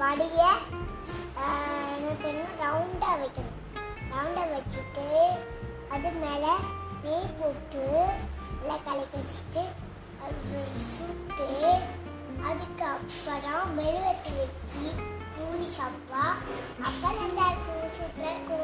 வடையை என்ன செய்யணும் ரவுண்டாக வைக்கணும். ரவுண்டாக வச்சுட்டு அது மேலே நெய் போட்டு எல்லாம் கலக்கி வச்சுட்டு அது சுட்டு அதுக்கப்புறம் மெழுவத்தி வச்சு பூரி சாப்பிட்டா அப்போ நல்லா இருக்கும் சூப்பராக இருக்கும்.